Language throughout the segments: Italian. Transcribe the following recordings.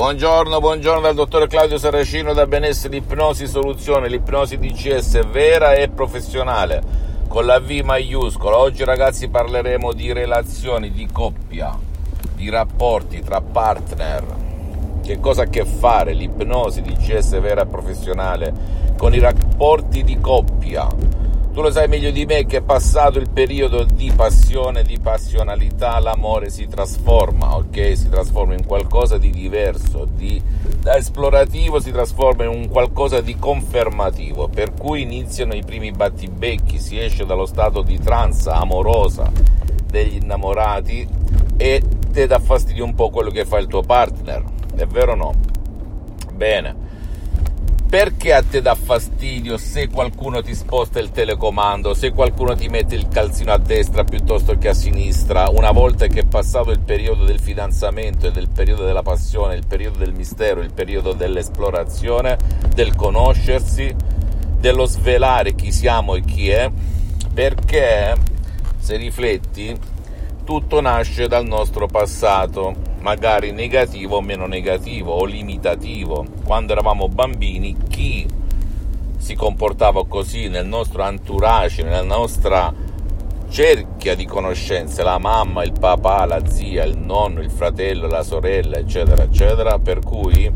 Buongiorno, buongiorno dal dottor Claudio Saracino da Benessere Ipnosi Soluzione, l'ipnosi DCS vera e professionale con la V maiuscola. Oggi ragazzi parleremo di relazioni, di coppia, di rapporti tra partner. Che cosa ha a che fare l'ipnosi DCS vera e professionale con i rapporti di coppia? Tu lo sai meglio di me che passato il periodo di passione, di passionalità, l'amore si trasforma, ok? Si trasforma in qualcosa di diverso, di, da esplorativo si trasforma in un qualcosa di confermativo, per cui iniziano i primi battibecchi, si esce dallo stato di tranza amorosa degli innamorati e te dà fastidio un po' quello che fa il tuo partner, è vero o no? Bene perché a te dà fastidio se qualcuno ti sposta il telecomando, se qualcuno ti mette il calzino a destra piuttosto che a sinistra, una volta che è passato il periodo del fidanzamento e del periodo della passione, il periodo del mistero, il periodo dell'esplorazione, del conoscersi, dello svelare chi siamo e chi è, perché se rifletti tutto nasce dal nostro passato, magari negativo o meno negativo o limitativo. Quando eravamo bambini, chi si comportava così nel nostro entourage, nella nostra cerchia di conoscenze, la mamma, il papà, la zia, il nonno, il fratello, la sorella, eccetera, eccetera, per cui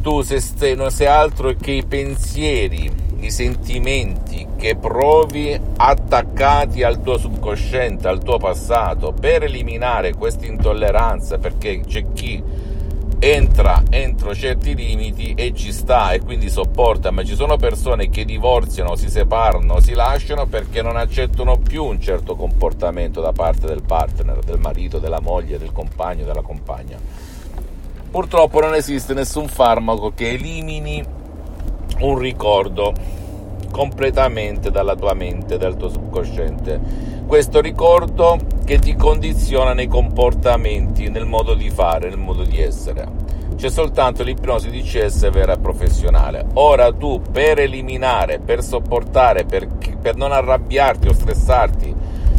tu sei, non sei altro che i pensieri i sentimenti che provi attaccati al tuo subconsciente, al tuo passato, per eliminare questa intolleranza, perché c'è chi entra entro certi limiti e ci sta e quindi sopporta, ma ci sono persone che divorziano, si separano, si lasciano perché non accettano più un certo comportamento da parte del partner, del marito, della moglie, del compagno, della compagna. Purtroppo non esiste nessun farmaco che elimini un ricordo completamente dalla tua mente, dal tuo subconsciente. Questo ricordo che ti condiziona nei comportamenti, nel modo di fare, nel modo di essere. C'è soltanto l'ipnosi di CS vera e professionale. Ora tu per eliminare, per sopportare, per, per non arrabbiarti o stressarti,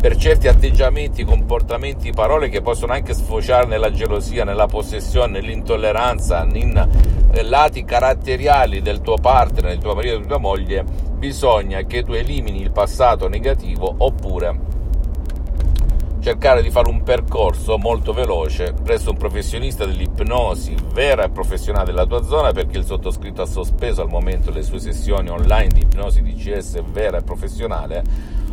per certi atteggiamenti, comportamenti, parole che possono anche sfociare nella gelosia, nella possessione, nell'intolleranza, in eh, lati caratteriali del tuo partner, del tuo marito, della tua moglie, bisogna che tu elimini il passato negativo oppure cercare di fare un percorso molto veloce presso un professionista dell'ipnosi vera e professionale della tua zona perché il sottoscritto ha sospeso al momento le sue sessioni online di ipnosi DCS vera e professionale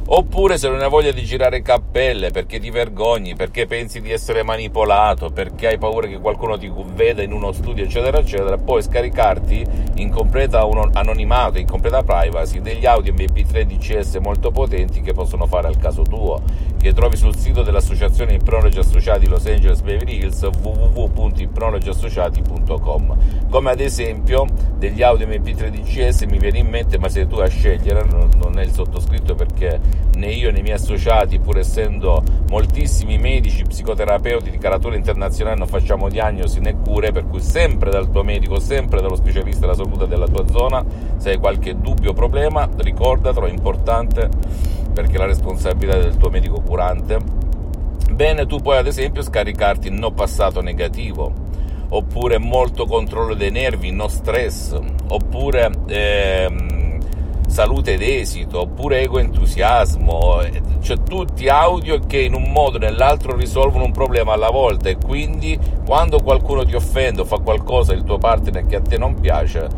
Oppure se non hai voglia di girare cappelle perché ti vergogni, perché pensi di essere manipolato, perché hai paura che qualcuno ti veda in uno studio, eccetera, eccetera, puoi scaricarti in completa anonimato, in completa privacy, degli audio MP3 DCS molto potenti che possono fare al caso tuo, che trovi sul sito dell'associazione Ipnologi Associati Los Angeles Beverly Hills www.ipnologiassociati.com come ad esempio degli audio MP3 DCS mi viene in mente, ma sei tu a scegliere, non è il sottoscritto perché né io né i miei associati, pur essendo moltissimi medici, psicoterapeuti di caratura internazionale, non facciamo diagnosi né cure, per cui sempre dal tuo medico, sempre dallo specialista della salute della tua zona, se hai qualche dubbio o problema, ricordatelo, è importante perché la responsabilità è del tuo medico curante. Bene, tu puoi ad esempio scaricarti no passato negativo, oppure molto controllo dei nervi, no stress, oppure... Ehm, salute ed esito, oppure ego entusiasmo, cioè tutti audio che in un modo o nell'altro risolvono un problema alla volta e quindi quando qualcuno ti offende o fa qualcosa il tuo partner che a te non piace,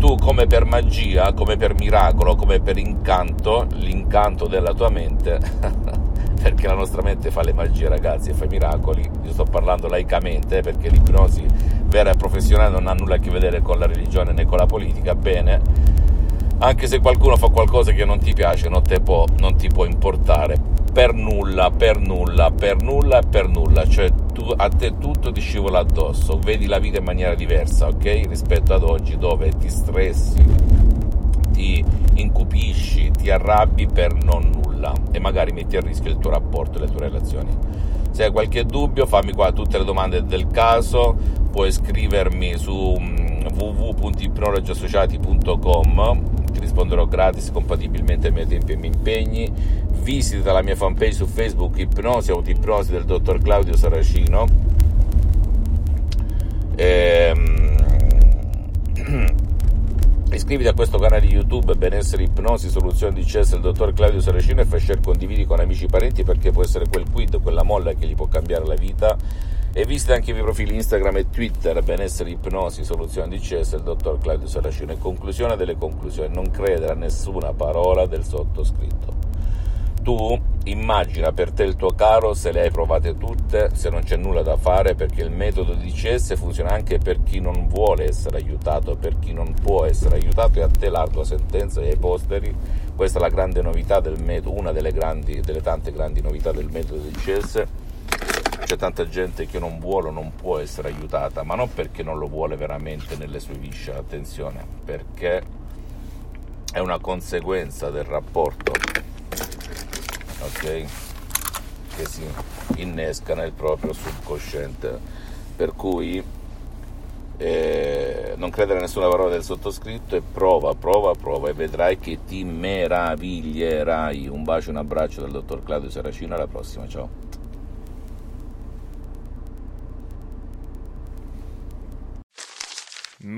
tu come per magia, come per miracolo, come per incanto, l'incanto della tua mente, perché la nostra mente fa le magie ragazzi e fa i miracoli, io sto parlando laicamente perché l'ipnosi vera e professionale non ha nulla a che vedere con la religione né con la politica, bene, anche se qualcuno fa qualcosa che non ti piace, non, può, non ti può importare. Per nulla, per nulla, per nulla per nulla, cioè tu, a te tutto ti scivola addosso, vedi la vita in maniera diversa, ok? Rispetto ad oggi dove ti stressi, ti incupisci, ti arrabbi per non nulla. E magari metti a rischio il tuo rapporto e le tue relazioni. Se hai qualche dubbio fammi qua tutte le domande del caso, puoi scrivermi su mm, www.ipnologiassociati.com ti risponderò gratis compatibilmente ai miei tempi e ai miei impegni. Visita la mia fanpage su Facebook Ipnosi Autoipnosi del dottor Claudio Saracino. Ehm, iscriviti a questo canale YouTube Benessere Ipnosi Soluzione di CS del dottor Claudio Saracino e fai share condividi con amici e parenti perché può essere quel quid, quella molla che gli può cambiare la vita e visita anche i miei profili Instagram e Twitter Benessere Ipnosi Soluzione di CS del dottor Claudio Saracino in conclusione delle conclusioni non credere a nessuna parola del sottoscritto tu immagina per te il tuo caro se le hai provate tutte, se non c'è nulla da fare, perché il metodo di CS funziona anche per chi non vuole essere aiutato, per chi non può essere aiutato e a te l'ardua sentenza e ai posteri. Questa è la grande novità del metodo, una delle, grandi, delle tante grandi novità del metodo di CS. C'è tanta gente che non vuole o non può essere aiutata, ma non perché non lo vuole veramente nelle sue viscere, attenzione, perché è una conseguenza del rapporto ok? Che si innesca nel proprio subconsciente. Per cui eh, non credere a nessuna parola del sottoscritto e prova, prova, prova e vedrai che ti meraviglierai. Un bacio un abbraccio dal dottor Claudio Saracino, alla prossima, ciao.